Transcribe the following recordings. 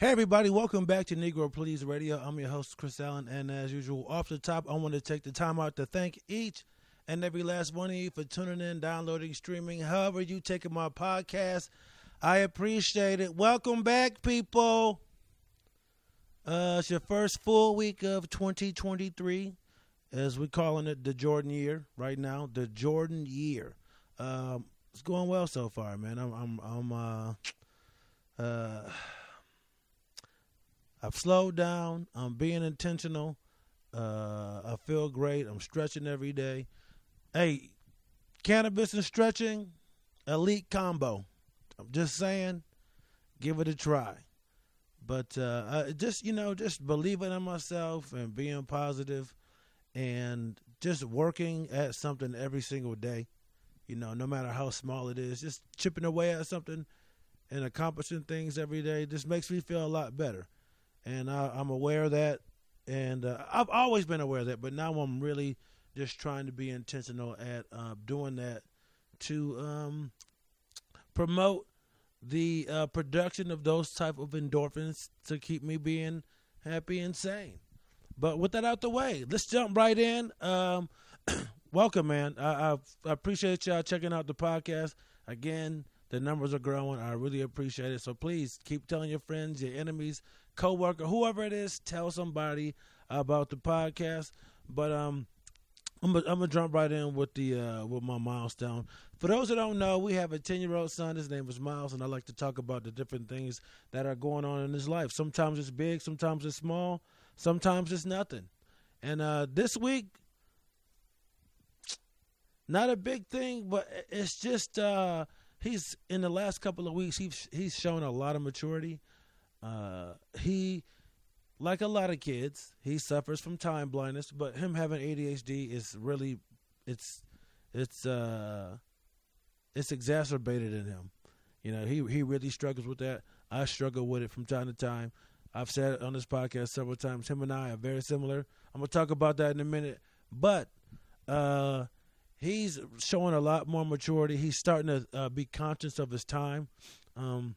Hey, everybody, welcome back to Negro Please Radio. I'm your host, Chris Allen, and as usual, off the top, I want to take the time out to thank each and every last one of you for tuning in, downloading, streaming, however you taking my podcast. I appreciate it. Welcome back, people. Uh, it's your first full week of 2023, as we're calling it the Jordan year right now. The Jordan year. Um, it's going well so far, man. I'm, I'm, I'm, uh, uh, I've slowed down. I'm being intentional. Uh, I feel great. I'm stretching every day. Hey, cannabis and stretching, elite combo. I'm just saying, give it a try. But uh, I just you know, just believing in myself and being positive, and just working at something every single day. You know, no matter how small it is, just chipping away at something and accomplishing things every day just makes me feel a lot better and I, am aware of that, and uh, I've always been aware of that, but now I'm really just trying to be intentional at uh, doing that to um, promote the uh, production of those type of endorphins to keep me being happy and sane. But with that out the way, let's jump right in. Um, welcome, man. I, I, I appreciate y'all checking out the podcast again. The numbers are growing. I really appreciate it. So please keep telling your friends, your enemies, coworker, whoever it is, tell somebody about the podcast. But um, I'm gonna, I'm gonna jump right in with the uh, with my milestone. For those that don't know, we have a 10 year old son. His name is Miles, and I like to talk about the different things that are going on in his life. Sometimes it's big, sometimes it's small, sometimes it's nothing. And uh, this week, not a big thing, but it's just uh, he's in the last couple of weeks he's he's shown a lot of maturity. Uh, he, like a lot of kids, he suffers from time blindness, but him having ADHD is really, it's, it's, uh, it's exacerbated in him. You know, he he really struggles with that. I struggle with it from time to time. I've said it on this podcast several times. Him and I are very similar. I'm gonna talk about that in a minute. But uh, he's showing a lot more maturity. He's starting to uh, be conscious of his time. Um,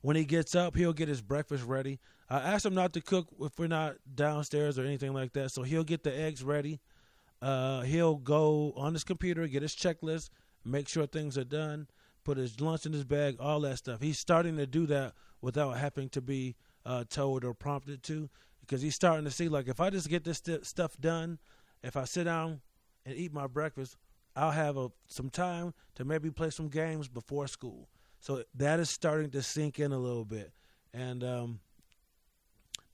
when he gets up, he'll get his breakfast ready. I asked him not to cook if we're not downstairs or anything like that. So he'll get the eggs ready. Uh, he'll go on his computer, get his checklist, make sure things are done, put his lunch in his bag, all that stuff. He's starting to do that without having to be uh, told or prompted to, because he's starting to see like if I just get this st- stuff done, if I sit down and eat my breakfast, I'll have a, some time to maybe play some games before school. So that is starting to sink in a little bit, and um,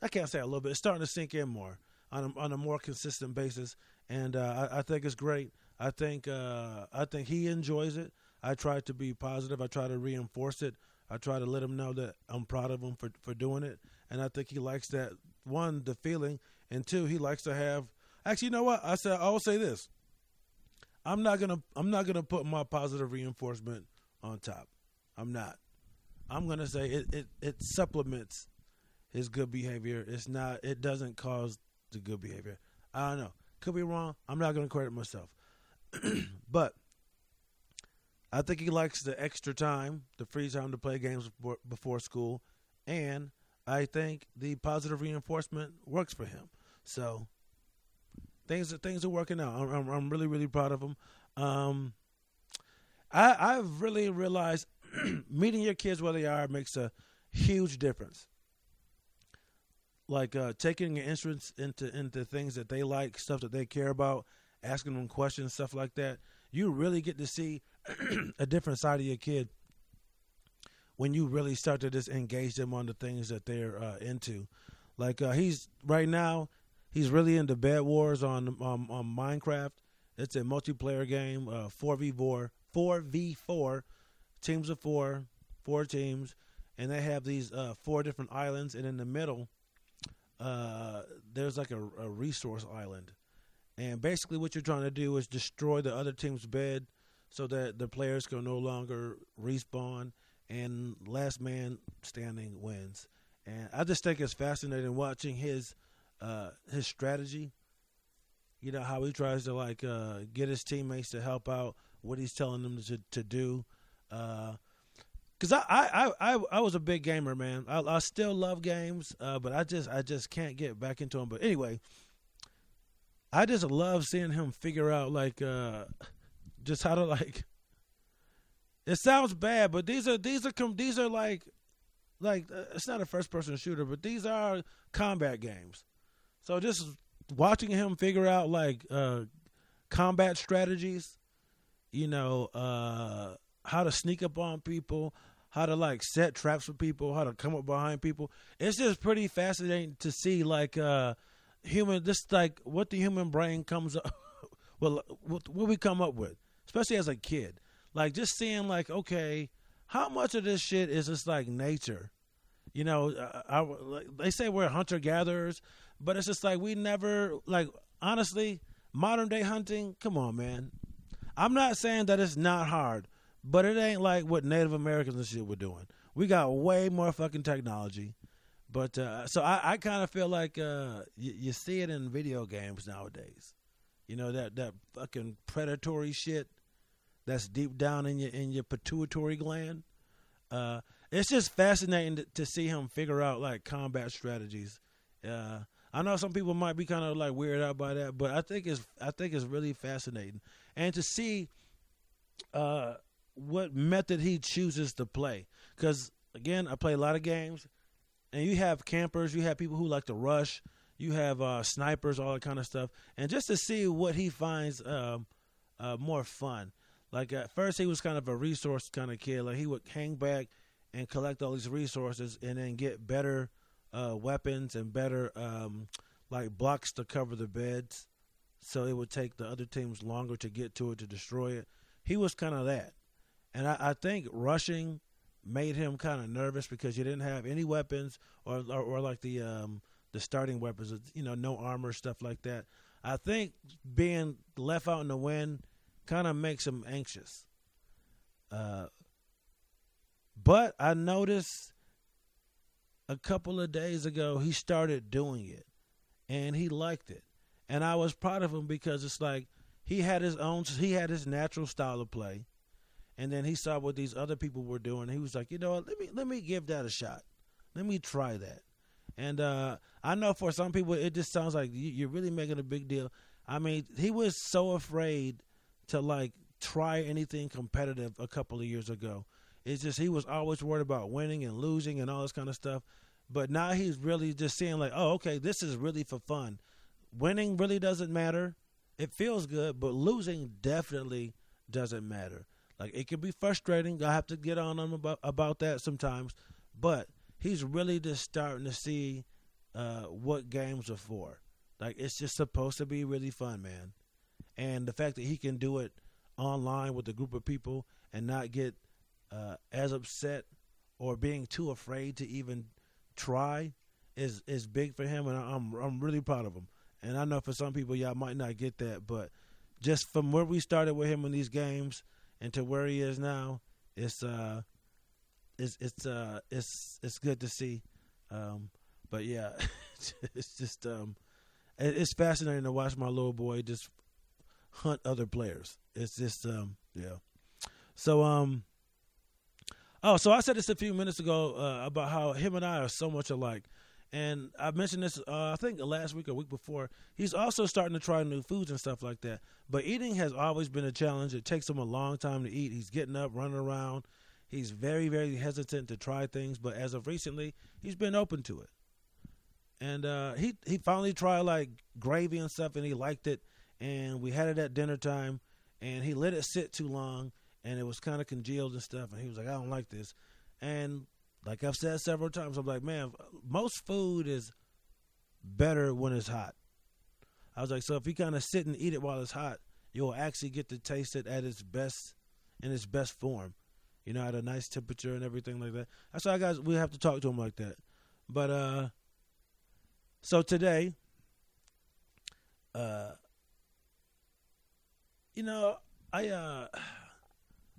I can't say a little bit. It's starting to sink in more on a, on a more consistent basis, and uh, I, I, think it's great. I think uh, I think he enjoys it. I try to be positive. I try to reinforce it. I try to let him know that I'm proud of him for for doing it, and I think he likes that one the feeling, and two he likes to have. Actually, you know what? I said I will say this. I'm not gonna I'm not gonna put my positive reinforcement on top. I'm not. I'm gonna say it, it, it supplements his good behavior. It's not. It doesn't cause the good behavior. I don't know. Could be wrong. I'm not gonna credit myself, but I think he likes the extra time, the free time to play games before, before school, and I think the positive reinforcement works for him. So things things are working out. I'm, I'm, I'm really really proud of him. Um, I I've really realized meeting your kids where they are makes a huge difference. Like uh, taking an interest into into things that they like, stuff that they care about, asking them questions, stuff like that. You really get to see a different side of your kid when you really start to just engage them on the things that they're uh, into. Like uh, he's right now, he's really into Bed Wars on um, on Minecraft. It's a multiplayer game, uh, four v four, four v four teams of four, four teams, and they have these uh, four different islands, and in the middle, uh, there's like a, a, resource island, and basically what you're trying to do is destroy the other team's bed, so that the players can no longer respawn, and last man standing wins. And I just think it's fascinating watching his uh, his strategy. You know how he tries to like uh, get his teammates to help out what he's telling them to, to do because Cause I, I, I, I was a big gamer, man. I, I still love games, uh, but I just I just can't get back into them. But anyway, I just love seeing him figure out like uh, just how to like. It sounds bad, but these are these are these are like like uh, it's not a first person shooter, but these are combat games. So just watching him figure out like uh, combat strategies, you know, uh, how to sneak up on people, how to like set traps for people, how to come up behind people. It's just pretty fascinating to see like uh, human, just like what the human brain comes up, well, what, what we come up with, especially as a kid. Like just seeing like okay, how much of this shit is just like nature you know, uh, I, they say we're hunter gatherers, but it's just like we never like honestly modern day hunting. Come on, man. I'm not saying that it's not hard, but it ain't like what Native Americans and shit were doing. We got way more fucking technology. But uh, so I, I kind of feel like uh, you, you see it in video games nowadays. You know that that fucking predatory shit that's deep down in your in your pituitary gland. Uh, it's just fascinating to, to, see him figure out like combat strategies. Uh, I know some people might be kind of like weirded out by that, but I think it's I think it's really fascinating, and to see uh, what method he chooses to play. Because again, I play a lot of games, and you have campers, you have people who like to rush, you have uh, snipers, all that kind of stuff, and just to see what he finds um, uh, more fun. Like at first, he was kind of a resource kind of kid. Like he would hang back and collect all these resources and then get better uh, weapons and better um, like blocks to cover the beds so it would take the other teams longer to get to it to destroy it he was kind of that and I, I, think rushing made him kind of nervous because you didn't have any weapons or or, or like the um, the starting weapons you know no armor stuff like that i think being left out in the wind kind of makes him anxious uh, but I noticed a couple of days ago he started doing it and he liked it. And I was proud of him because it's like he had his own he had his natural style of play. And then he saw what these other people were doing. He was like, you know what, let me let me give that a shot. Let me try that. And uh, I know for some people it just sounds like you're really making a big deal. I mean, he was so afraid to like try anything competitive a couple of years ago it's just he was always worried about winning and losing and all this kind of stuff. But now he's really just seeing like, oh, okay, this is really for fun. Winning really doesn't matter. It feels good, but losing definitely doesn't matter. Like it can be frustrating. I have to get on him about about that sometimes, but he's really just starting to see uh, what games are for. Like it's just supposed to be really fun, man. And the fact that he can do it online with a group of people and not get uh, as upset or being too afraid to even try is is big for him, and I'm I'm really proud of him. And I know for some people, y'all might not get that, but just from where we started with him in these games and to where he is now, it's uh, it's it's uh, it's it's good to see. Um, but yeah, it's just um, it's fascinating to watch my little boy just hunt other players. It's just um, yeah. So um, Oh, so I said this a few minutes ago uh, about how him and I are so much alike. And I mentioned this, uh, I think last week or week before. He's also starting to try new foods and stuff like that. But eating has always been a challenge. It takes him a long time to eat. He's getting up, running around. He's very, very hesitant to try things. But as of recently, he's been open to it. And uh, he he finally tried like gravy and stuff, and he liked it. And we had it at dinner time, and he let it sit too long and it was kind of congealed and stuff. And he was like, I don't like this. And like I've said several times, I'm like, man, most food is better when it's hot. I was like, so if you kind of sit and eat it while it's hot, you'll actually get to taste it at its best, in its best form. You know, at a nice temperature and everything like that. That's why guys we have to talk to him like that. But uh, so today, uh, you know, I uh.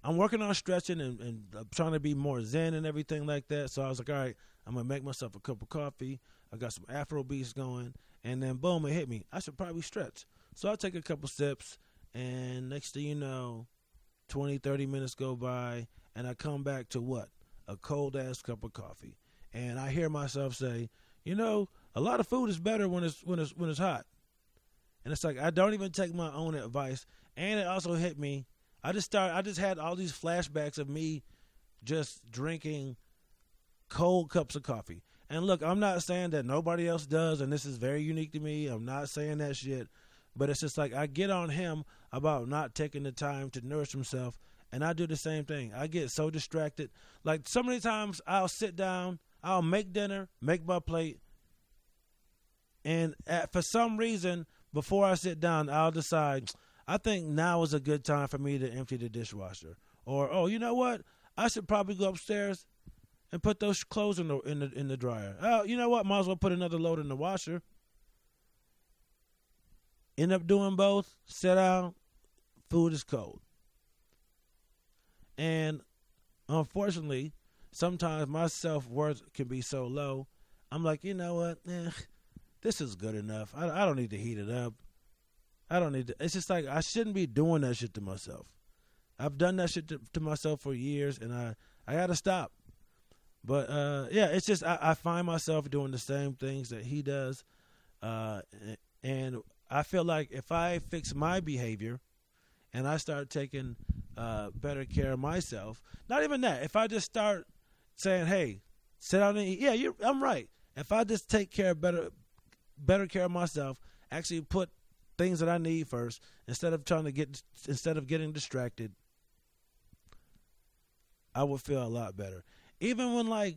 I'm working on stretching and, and trying to be more zen and everything like that. So I was like, all right, I'm gonna make myself a cup of coffee. I got some Afro beats going, and then boom, it hit me. I should probably stretch. So I take a couple steps, and next thing you know, 20, 30 minutes go by, and I come back to what? a cold ass cup of coffee. And I hear myself say, you know, a lot of food is better when it's when it's when it's hot. And it's like I don't even take my own advice. And it also hit me. I just start I just had all these flashbacks of me just drinking cold cups of coffee. And look, I'm not saying that nobody else does and this is very unique to me. I'm not saying that shit. But it's just like I get on him about not taking the time to nourish himself and I do the same thing. I get so distracted. Like so many times I'll sit down, I'll make dinner, make my plate, and at, for some reason, before I sit down, I'll decide. I think now is a good time for me to empty the dishwasher. Or oh, you know what? I should probably go upstairs and put those clothes in the in the in the dryer. Oh, you know what? Might as well put another load in the washer. End up doing both. Sit down. Food is cold. And unfortunately, sometimes my self worth can be so low. I'm like, you know what? Eh, this is good enough. I, I don't need to heat it up. I don't need to. It's just like I shouldn't be doing that shit to myself. I've done that shit to, to myself for years, and I I got to stop. But uh, yeah, it's just I, I, find myself doing the same things that he does, uh, and I feel like if I fix my behavior, and I start taking uh, better care of myself, not even that. If I just start saying, "Hey, sit down and eat," yeah, I'm right. If I just take care of better better care of myself, actually put things that I need first instead of trying to get instead of getting distracted, I would feel a lot better. Even when like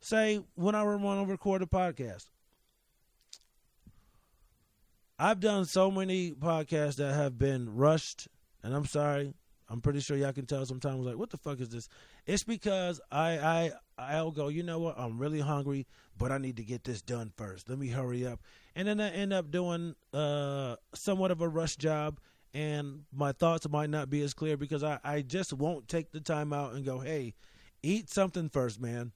say when I want to record a podcast. I've done so many podcasts that have been rushed, and I'm sorry. I'm pretty sure y'all can tell sometimes like, what the fuck is this? It's because I I I'll go, you know what, I'm really hungry, but I need to get this done first. Let me hurry up. And then I end up doing uh somewhat of a rush job and my thoughts might not be as clear because I, I just won't take the time out and go, hey, eat something first, man.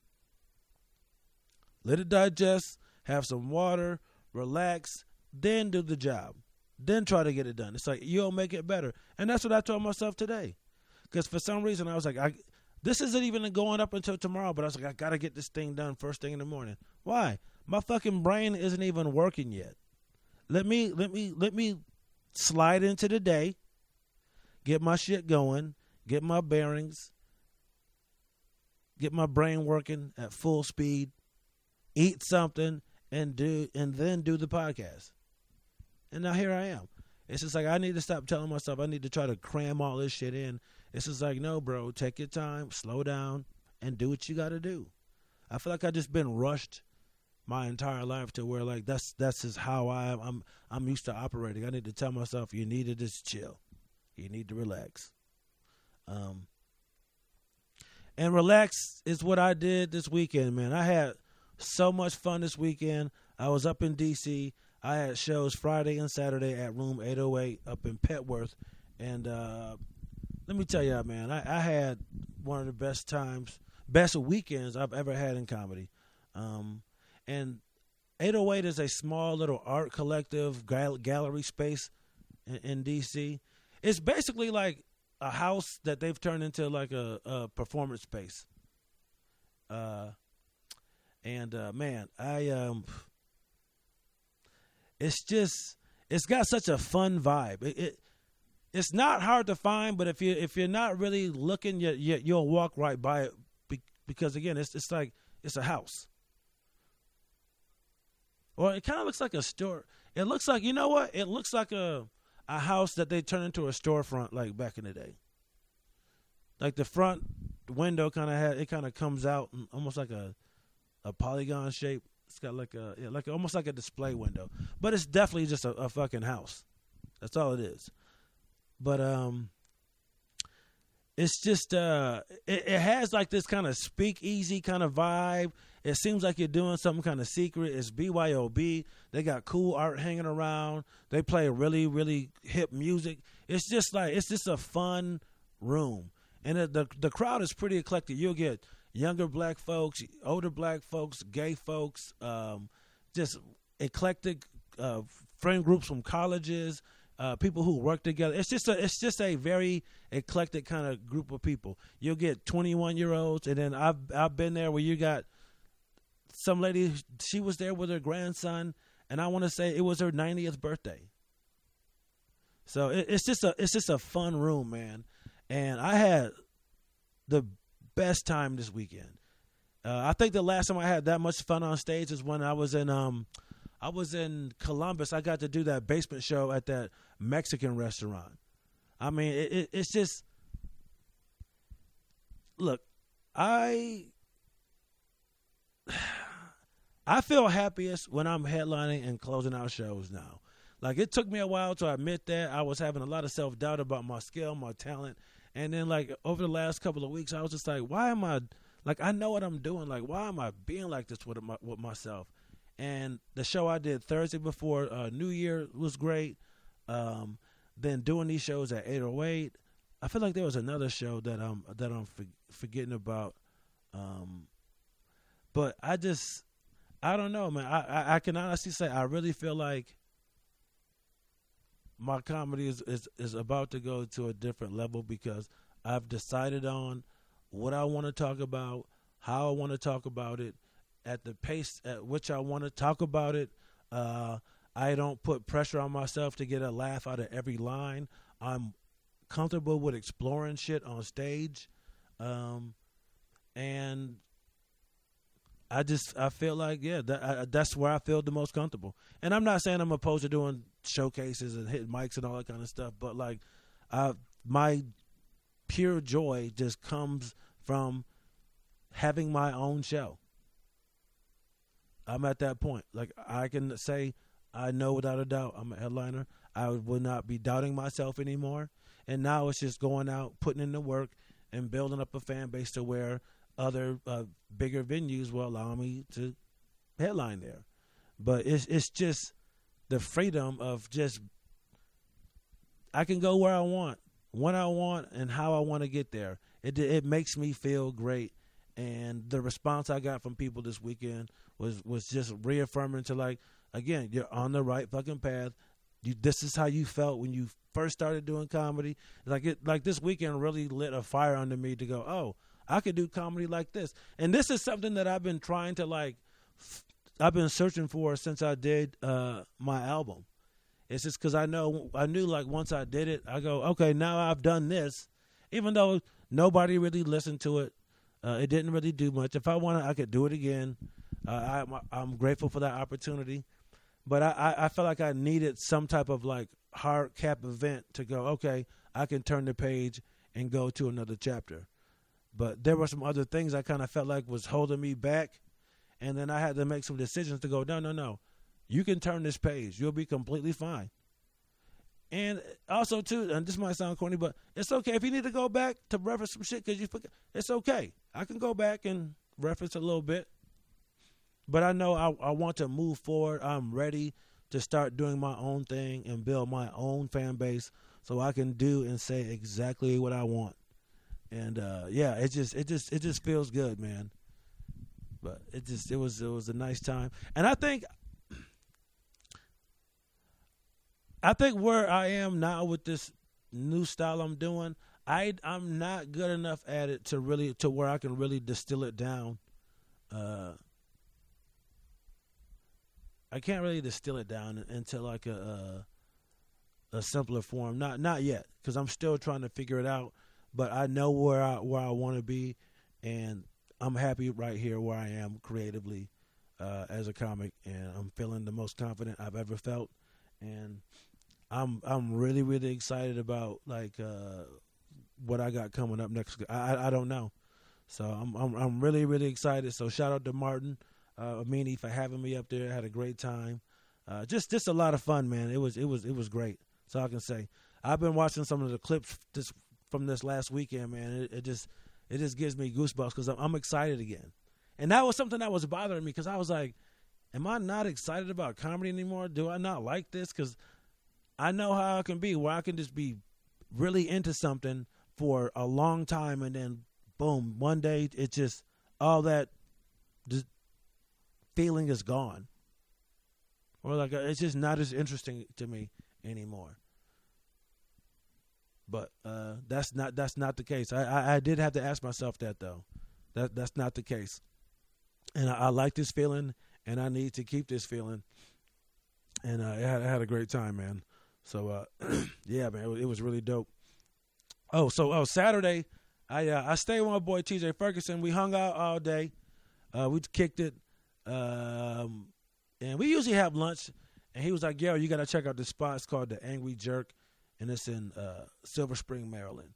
Let it digest, have some water, relax, then do the job. Then try to get it done. It's like you'll make it better. And that's what I told myself today. Because for some reason I was like, I this isn't even going up until tomorrow, but I was like, I gotta get this thing done first thing in the morning. Why? My fucking brain isn't even working yet. Let me let me let me slide into the day, get my shit going, get my bearings, get my brain working at full speed, eat something, and do and then do the podcast. And now here I am. It's just like I need to stop telling myself I need to try to cram all this shit in it's just like, no, bro, take your time, slow down, and do what you got to do. I feel like I just been rushed my entire life to where like that's that's just how I I'm I'm used to operating. I need to tell myself you need to just chill, you need to relax, um, and relax is what I did this weekend, man. I had so much fun this weekend. I was up in D.C. I had shows Friday and Saturday at Room 808 up in Petworth, and uh, let me tell y'all, man, I, I, had one of the best times, best weekends I've ever had in comedy. Um, and 808 is a small little art collective gal- gallery space in, in, DC. It's basically like a house that they've turned into like a, a performance space. Uh, and uh, man, I um, it's just it's got such a fun vibe. It, it it's not hard to find, but if you if you're not really looking, you, you you'll walk right by it because again, it's it's like it's a house. Or it kind of looks like a store. It looks like you know what? It looks like a a house that they turned into a storefront like back in the day. Like the front window kind of had it kind of comes out almost like a a polygon shape. It's got like a yeah, like almost like a display window, but it's definitely just a, a fucking house. That's all it is. But um, it's just uh, it, it has like this kind of speakeasy kind of vibe. It seems like you're doing something kind of secret. It's BYOB. They got cool art hanging around. They play really, really hip music. It's just like it's just a fun room, and the the crowd is pretty eclectic. You'll get younger black folks, older black folks, gay folks, um, just eclectic uh, friend groups from colleges, uh, people who work together. It's just a it's just a very eclectic kind of group of people. You'll get 21 year olds, and then I've I've been there where you got some lady. She was there with her grandson, and I want to say it was her 90th birthday. So it, it's just a it's just a fun room, man. And I had the best time this weekend. Uh, I think the last time I had that much fun on stage is when I was in um, I was in Columbus. I got to do that basement show at that Mexican restaurant. I mean, it, it, it's just look, I I feel happiest when I'm headlining and closing out shows now. Like it took me a while to admit that I was having a lot of self doubt about my skill, my talent, and then like over the last couple of weeks, I was just like, why am I like I know what I'm doing? Like why am I being like this with my, with myself? And the show I did Thursday before uh, New Year was great. Um, then doing these shows at 808, I feel like there was another show that I'm that I'm for, forgetting about. Um, but I just I don't know, man. I, I, I can honestly say I really feel like my comedy is, is is about to go to a different level because I've decided on what I want to talk about, how I want to talk about it, at the pace at which I want to talk about it. Uh, I don't put pressure on myself to get a laugh out of every line. I'm comfortable with exploring shit on stage, um, and I just I feel like yeah that, I, that's where I feel the most comfortable. And I'm not saying I'm opposed to doing showcases and hitting mics and all that kind of stuff, but like I, my pure joy just comes from having my own show. I'm at that point. Like I can say, I know without a doubt I'm a headliner. I would not be doubting myself anymore. And now it's just going out, putting in the work, and building up a fan base to where other uh, bigger venues will allow me to headline there. But it's it's just the freedom of just I can go where I want, when I want, and how I want to get there. It it makes me feel great, and the response I got from people this weekend was was just reaffirming to like again you're on the right fucking path. You, this is how you felt when you first started doing comedy. Like it, like this weekend really lit a fire under me to go. Oh, I could do comedy like this, and this is something that I've been trying to like. I've been searching for since I did uh, my album. It's just because I know I knew like once I did it, I go okay. Now I've done this, even though nobody really listened to it. Uh, it didn't really do much. If I wanted, I could do it again. Uh, I, I'm grateful for that opportunity, but I, I, I felt like I needed some type of like hard cap event to go. Okay, I can turn the page and go to another chapter. But there were some other things I kind of felt like was holding me back, and then I had to make some decisions to go. No, no, no, you can turn this page. You'll be completely fine. And also too, and this might sound corny, but it's okay if you need to go back to reference some shit because you forget. It's okay. I can go back and reference a little bit but I know I, I want to move forward. I'm ready to start doing my own thing and build my own fan base so I can do and say exactly what I want. And uh, yeah, it just it just it just feels good, man. But it just it was it was a nice time. And I think I think where I am now with this new style I'm doing, I I'm not good enough at it to really to where I can really distill it down. Uh, I can't really distill it down into like a a, a simpler form. Not not yet, because I'm still trying to figure it out. But I know where I where I want to be, and I'm happy right here where I am creatively uh, as a comic, and I'm feeling the most confident I've ever felt, and I'm I'm really really excited about like uh, what I got coming up next. I I don't know, so I'm I'm I'm really really excited. So shout out to Martin uh, Amini for having me up there. I had a great time. Uh, just just a lot of fun, man. It was it was it was great. So I can say I've been watching some of the clips this from this last weekend, man. It, it just it just gives me goosebumps because I'm, I'm excited again. And that was something that was bothering me because I was like, am I not excited about comedy anymore? Do I not like this? Because I know how I can be, where I can just be really into something for a long time and then boom, one day it just all that just feeling is gone. Or like uh, it's just not as interesting to me anymore. But uh, that's not that's not the case. I, I, I did have to ask myself that though. That that's not the case. And I, I like this feeling, and I need to keep this feeling. And uh, I, had, I had a great time, man. So uh, yeah, man, it, it, was really dope. Oh, so oh Saturday, I uh, I stayed with my boy T.J. Ferguson. We hung out all day. Uh, we kicked it, um, and we usually have lunch. And he was like, "Yo, you got to check out this spot. It's called the Angry Jerk, and it's in uh, Silver Spring, Maryland."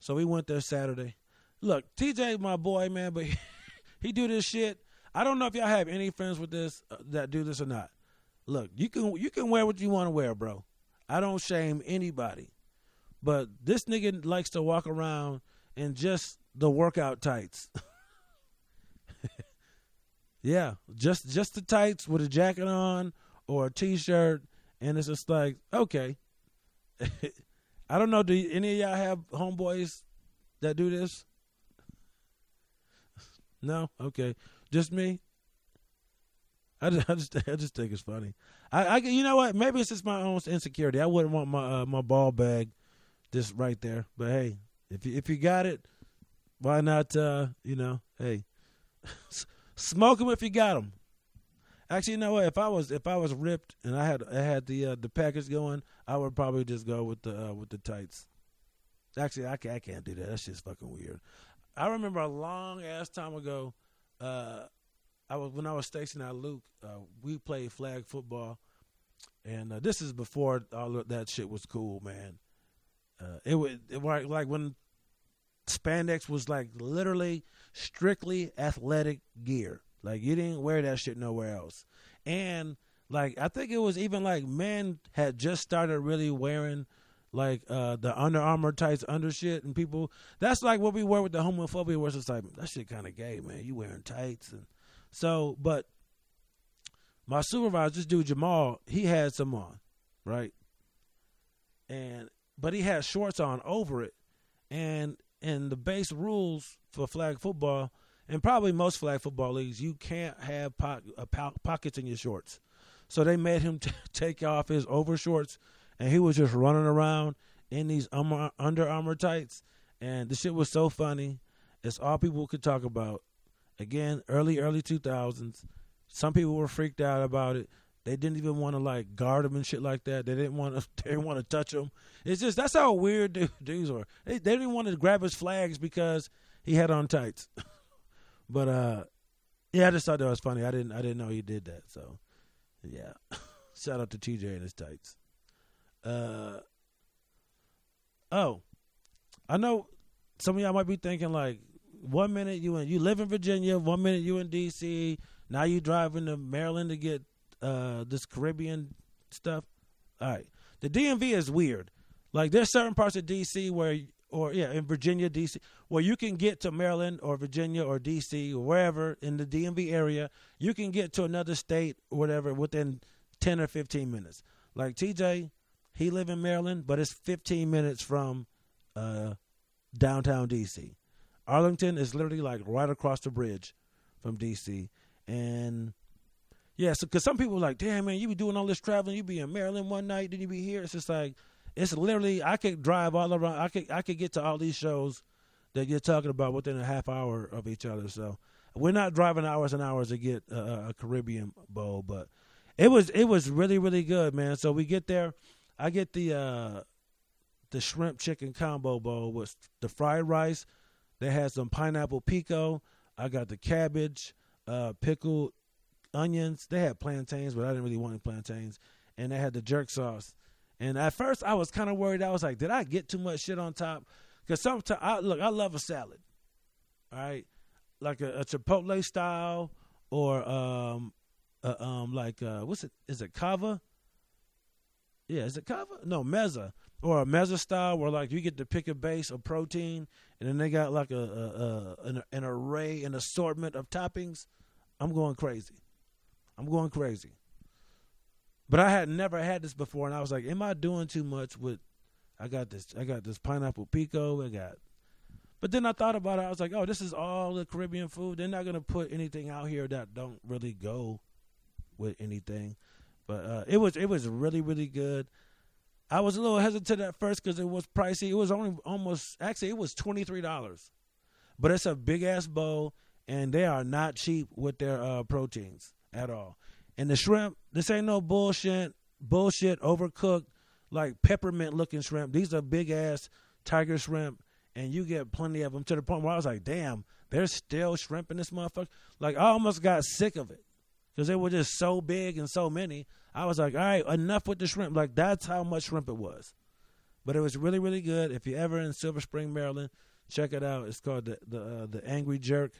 So we went there Saturday. Look, TJ, my boy, man, but he, do this shit. I don't know if y'all have any friends with this uh, that do this or not. Look, you can you can wear what you want to wear, bro. I don't shame anybody. But this nigga likes to walk around in just the workout tights. yeah, just just the tights with a jacket on or a t-shirt and it's just like, okay. I don't know, do any of y'all have homeboys that do this? No? Okay. Just me? I just, I just, I just think it's funny. I, I, you know what? Maybe it's just my own insecurity. I wouldn't want my uh, my ball bag just right there. But hey, if you, if you got it, why not? Uh, you know, hey, smoke them if you got them. Actually, you know what? If I was if I was ripped and I had I had the uh, the package going, I would probably just go with the uh, with the tights. Actually, I can't, I can't do that. That's just fucking weird. I remember a long ass time ago. Uh, I was when I was stationed at Luke. Uh, we played flag football, and uh, this is before all that shit was cool, man. Uh, it was it, like when spandex was like literally strictly athletic gear. Like you didn't wear that shit nowhere else. And like I think it was even like men had just started really wearing like uh the Under Armour tights under shit and people that's like what we wear with the homophobia where it's like that shit kinda gay, man. You wearing tights and so, but my supervisor, this dude Jamal, he had some on, right? And but he had shorts on over it, and in the base rules for flag football, and probably most flag football leagues, you can't have po- po- pockets in your shorts. So they made him t- take off his overshorts, and he was just running around in these um, Under Armour tights, and the shit was so funny. It's all people could talk about. Again, early early two thousands. Some people were freaked out about it. They didn't even want to like guard him and shit like that. They didn't want to. They didn't want to touch him. It's just that's how weird dudes were. They, they didn't want to grab his flags because he had on tights. but uh, yeah, I just thought that was funny. I didn't. I didn't know he did that. So yeah, shout out to TJ and his tights. Uh oh, I know some of y'all might be thinking like, one minute you in you live in Virginia, one minute you in DC, now you driving to Maryland to get uh, this Caribbean stuff. All right, the DMV is weird. Like there's certain parts of DC where, or yeah, in Virginia, DC, where you can get to Maryland or Virginia or DC or wherever in the DMV area, you can get to another state or whatever within ten or fifteen minutes. Like TJ, he live in Maryland, but it's fifteen minutes from uh, downtown DC. Arlington is literally like right across the bridge from DC, and yeah, so because some people like, damn man, you be doing all this traveling, you be in Maryland one night, then you be here. It's just like it's literally I could drive all around. I could I could get to all these shows that you're talking about within a half hour of each other. So we're not driving hours and hours to get a, a Caribbean bowl, but it was it was really really good, man. So we get there, I get the uh the shrimp chicken combo bowl with the fried rice they had some pineapple pico. I got the cabbage, uh, pickled onions. They had plantains, but I didn't really want any plantains. And they had the jerk sauce. And at first, I was kind of worried. I was like, did I get too much shit on top? Because sometimes, I, look, I love a salad. All right, like a, a chipotle style, or um, um, like uh, what's it? Is it cava? Yeah, is it cava? No, mezza or a mezza style where like you get to pick a base of protein and then they got like a, a, a an, an, array an assortment of toppings i'm going crazy i'm going crazy. But i had never had this before and i was like am i doing too much with i got this i got this pineapple pico i got but then i thought about it i was like oh this is all the caribbean food they're not to put anything out here that don't really go with anything. But uh, it was it was really really good. I was a little hesitant at first because it was pricey. It was only almost actually it was twenty three dollars, but it's a big ass bowl, and they are not cheap with their uh, proteins at all. And the shrimp, this ain't no bullshit, bullshit overcooked like peppermint looking shrimp. These are big ass tiger shrimp, and you get plenty of them to the point where I was like, damn, there's still shrimp in this motherfucker. Like I almost got sick of it because they were just so big and so many. I was like, all right, enough with the shrimp. Like that's how much shrimp it was. But it was really, really good. If you're ever in Silver Spring, Maryland, check it out. It's called the the uh, the Angry Jerk.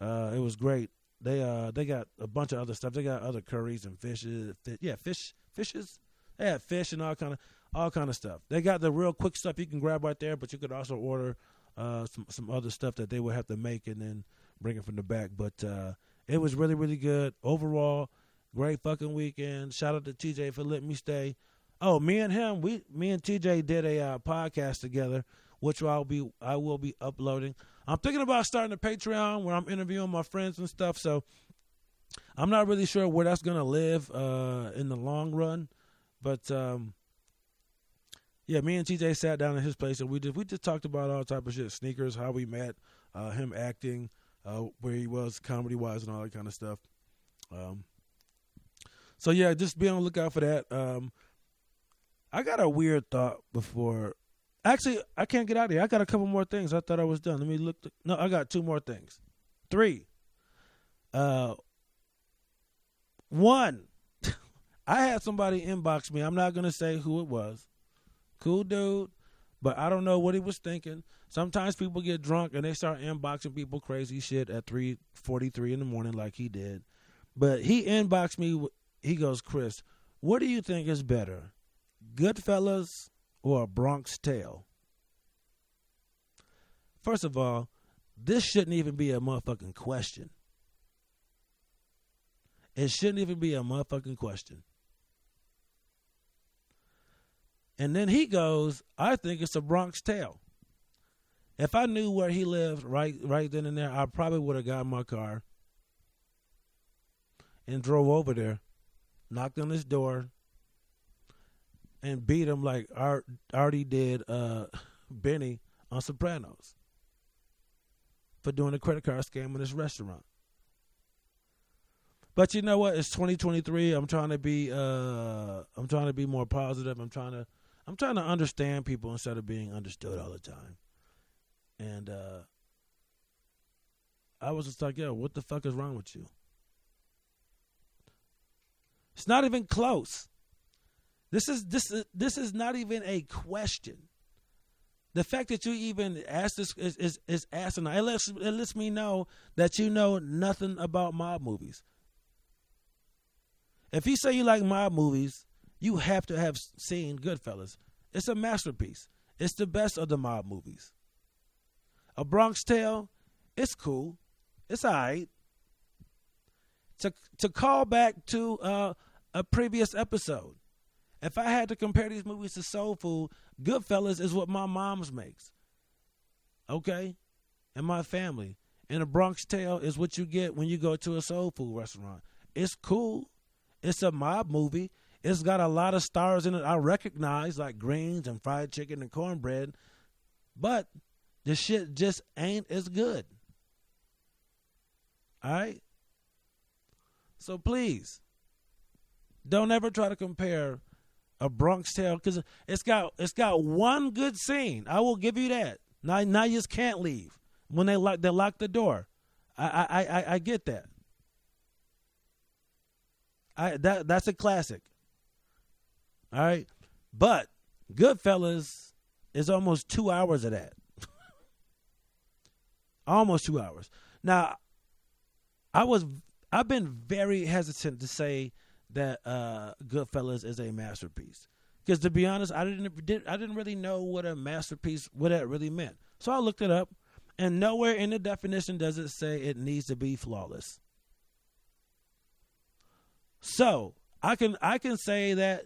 Uh, it was great. They uh they got a bunch of other stuff. They got other curries and fishes. Fish, yeah, fish fishes. They had fish and all kind of all kind of stuff. They got the real quick stuff you can grab right there, but you could also order uh, some some other stuff that they would have to make and then bring it from the back. But uh, it was really really good overall. Great fucking weekend. Shout out to TJ for letting me stay. Oh, me and him, we me and TJ did a uh, podcast together, which I'll be I will be uploading. I'm thinking about starting a Patreon where I'm interviewing my friends and stuff. So I'm not really sure where that's gonna live uh, in the long run, but um, yeah, me and TJ sat down at his place and we just we just talked about all type of shit, sneakers, how we met, uh, him acting, uh, where he was comedy wise, and all that kind of stuff. Um, so yeah, just be on the lookout for that. Um, I got a weird thought before. Actually, I can't get out of here. I got a couple more things. I thought I was done. Let me look. no, I got two more things. Three. Uh, one. I had somebody inbox me. I'm not gonna say who it was cool dude, but I don't know what he was thinking. Sometimes people get drunk and they start inboxing people crazy shit at 3:43 in the morning like he did. But he inboxed me he goes, "Chris, what do you think is better? Goodfellas or a Bronx Tale?" First of all, this shouldn't even be a motherfucking question. It shouldn't even be a motherfucking question. And then he goes, I think it's a Bronx Tale. If I knew where he lived right right then and there, I probably would have got my car and drove over there, knocked on his door, and beat him like Art already did uh, Benny on Sopranos for doing a credit card scam in his restaurant. But you know what? It's 2023. I'm trying to be uh, I'm trying to be more positive. I'm trying to I'm trying to understand people instead of being understood all the time. And uh, I was just like, yo, what the fuck is wrong with you? It's not even close. This is this is this is not even a question. The fact that you even ask this is is, is asinine. It lets it lets me know that you know nothing about mob movies. If you say you like mob movies, you have to have seen Goodfellas. It's a masterpiece. It's the best of the mob movies. A Bronx Tale, it's cool. It's alright. To to call back to uh, a previous episode, if I had to compare these movies to Soul Food, Goodfellas is what my mom's makes. Okay, and my family. And a Bronx Tale is what you get when you go to a soul food restaurant. It's cool. It's a mob movie. It's got a lot of stars in it I recognize, like greens and fried chicken and cornbread, but the shit just ain't as good. All right? So please, don't ever try to compare a Bronx Tale because it's got it's got one good scene. I will give you that. Now, now you just can't leave when they lock they lock the door. I I I, I get that. I that that's a classic. All right. But Goodfellas is almost two hours of that. almost two hours. Now, I was I've been very hesitant to say that uh, Goodfellas is a masterpiece because to be honest, I didn't did, I didn't really know what a masterpiece what that really meant. So I looked it up, and nowhere in the definition does it say it needs to be flawless. So I can I can say that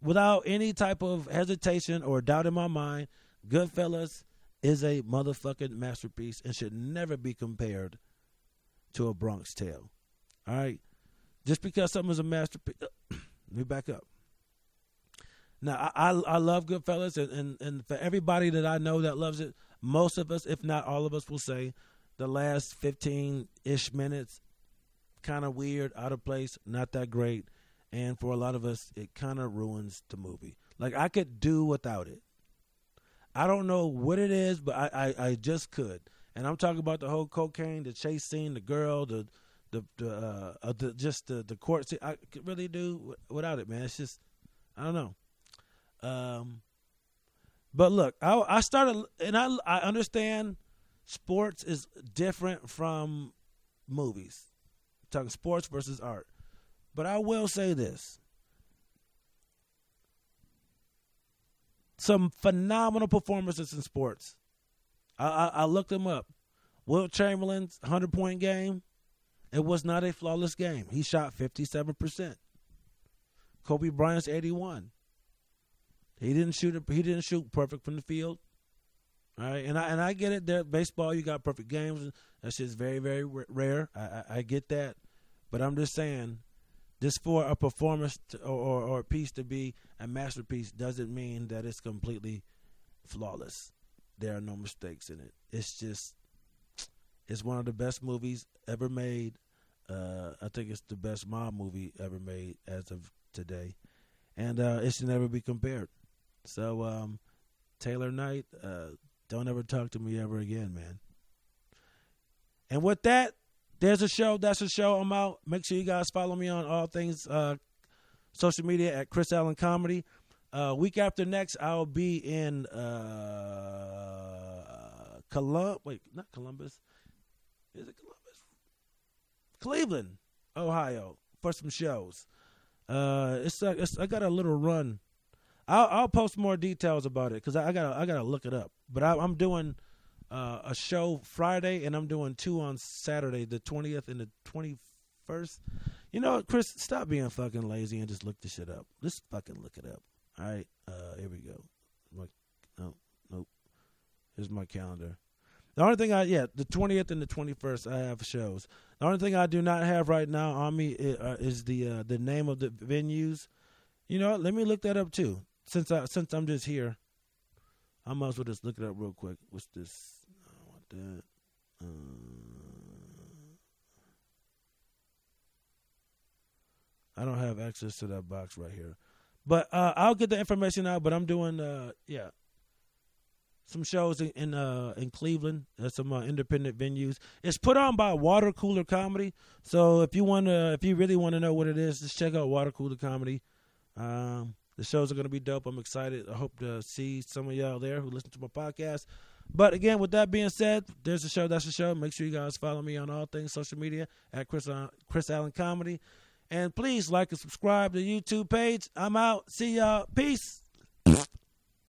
without any type of hesitation or doubt in my mind, Goodfellas is a motherfucking masterpiece and should never be compared to a Bronx Tale. All right? Just because something is a masterpiece. Uh, let me back up. Now I I, I love Goodfellas, and, and and for everybody that I know that loves it, most of us, if not all of us, will say the last fifteen ish minutes kind of weird, out of place, not that great, and for a lot of us, it kind of ruins the movie. Like I could do without it. I don't know what it is, but I, I, I just could. And I'm talking about the whole cocaine, the chase scene, the girl, the the the, uh, uh, the just the the court scene. I could really do without it, man. It's just I don't know. Um, but look, I I started and I I understand sports is different from movies. I'm talking sports versus art. But I will say this. Some phenomenal performances in sports. I, I, I looked them up. Wilt Chamberlain's 100 point game, it was not a flawless game. He shot 57%. Kobe Bryant's 81. He didn't shoot it, he didn't shoot perfect from the field. All right, and I and I get it. There, baseball, you got perfect games. That shit's very, very rare. I, I, I get that, but I'm just saying, just for a performance to, or, or a piece to be a masterpiece doesn't mean that it's completely flawless. There are no mistakes in it. It's just, it's one of the best movies ever made. Uh, I think it's the best mob movie ever made as of today, and uh, it should never be compared. So, um, Taylor Knight, uh, don't ever talk to me ever again, man. And with that, there's a show. That's a show. I'm out. Make sure you guys follow me on all things uh, social media at Chris Allen Comedy. Uh, week after next, I'll be in uh, Colum. Wait, not Columbus. Is it Columbus? Cleveland, Ohio, for some shows. Uh, it's, it's I got a little run I'll, I'll post more details about it because I, I, gotta I gotta look it up. But I, am doing uh, a show Friday and I'm doing two on Saturday, the 20th and the 21st. You know, Chris, stop being fucking lazy and just look this shit up. Just fucking look it up. All right, uh, here we go. My, no, nope. Here's my calendar. The only thing I yeah, the 20th and the 21st I have shows. The only thing I do not have right now on me uh, is the uh, the name of the venues. You know, let me look that up too since I since I'm just here, I might as well just look it up real quick. What's this? I don't want that. Uh, I don't have access to that box right here, but uh, I'll get the information out. But I'm doing, uh, yeah, some shows in uh, in Cleveland, at some uh, independent venues. It's put on by Water Cooler Comedy. So if you want to, if you really want to know what it is, just check out Water Cooler Comedy. Um, the shows are going to be dope. I'm excited. I hope to see some of y'all there who listen to my podcast. But again, with that being said, there's a show. That's the show. Make sure you guys follow me on all things social media at Chris uh, Chris Allen Comedy, and please like and subscribe to the YouTube page. I'm out. See y'all. Peace.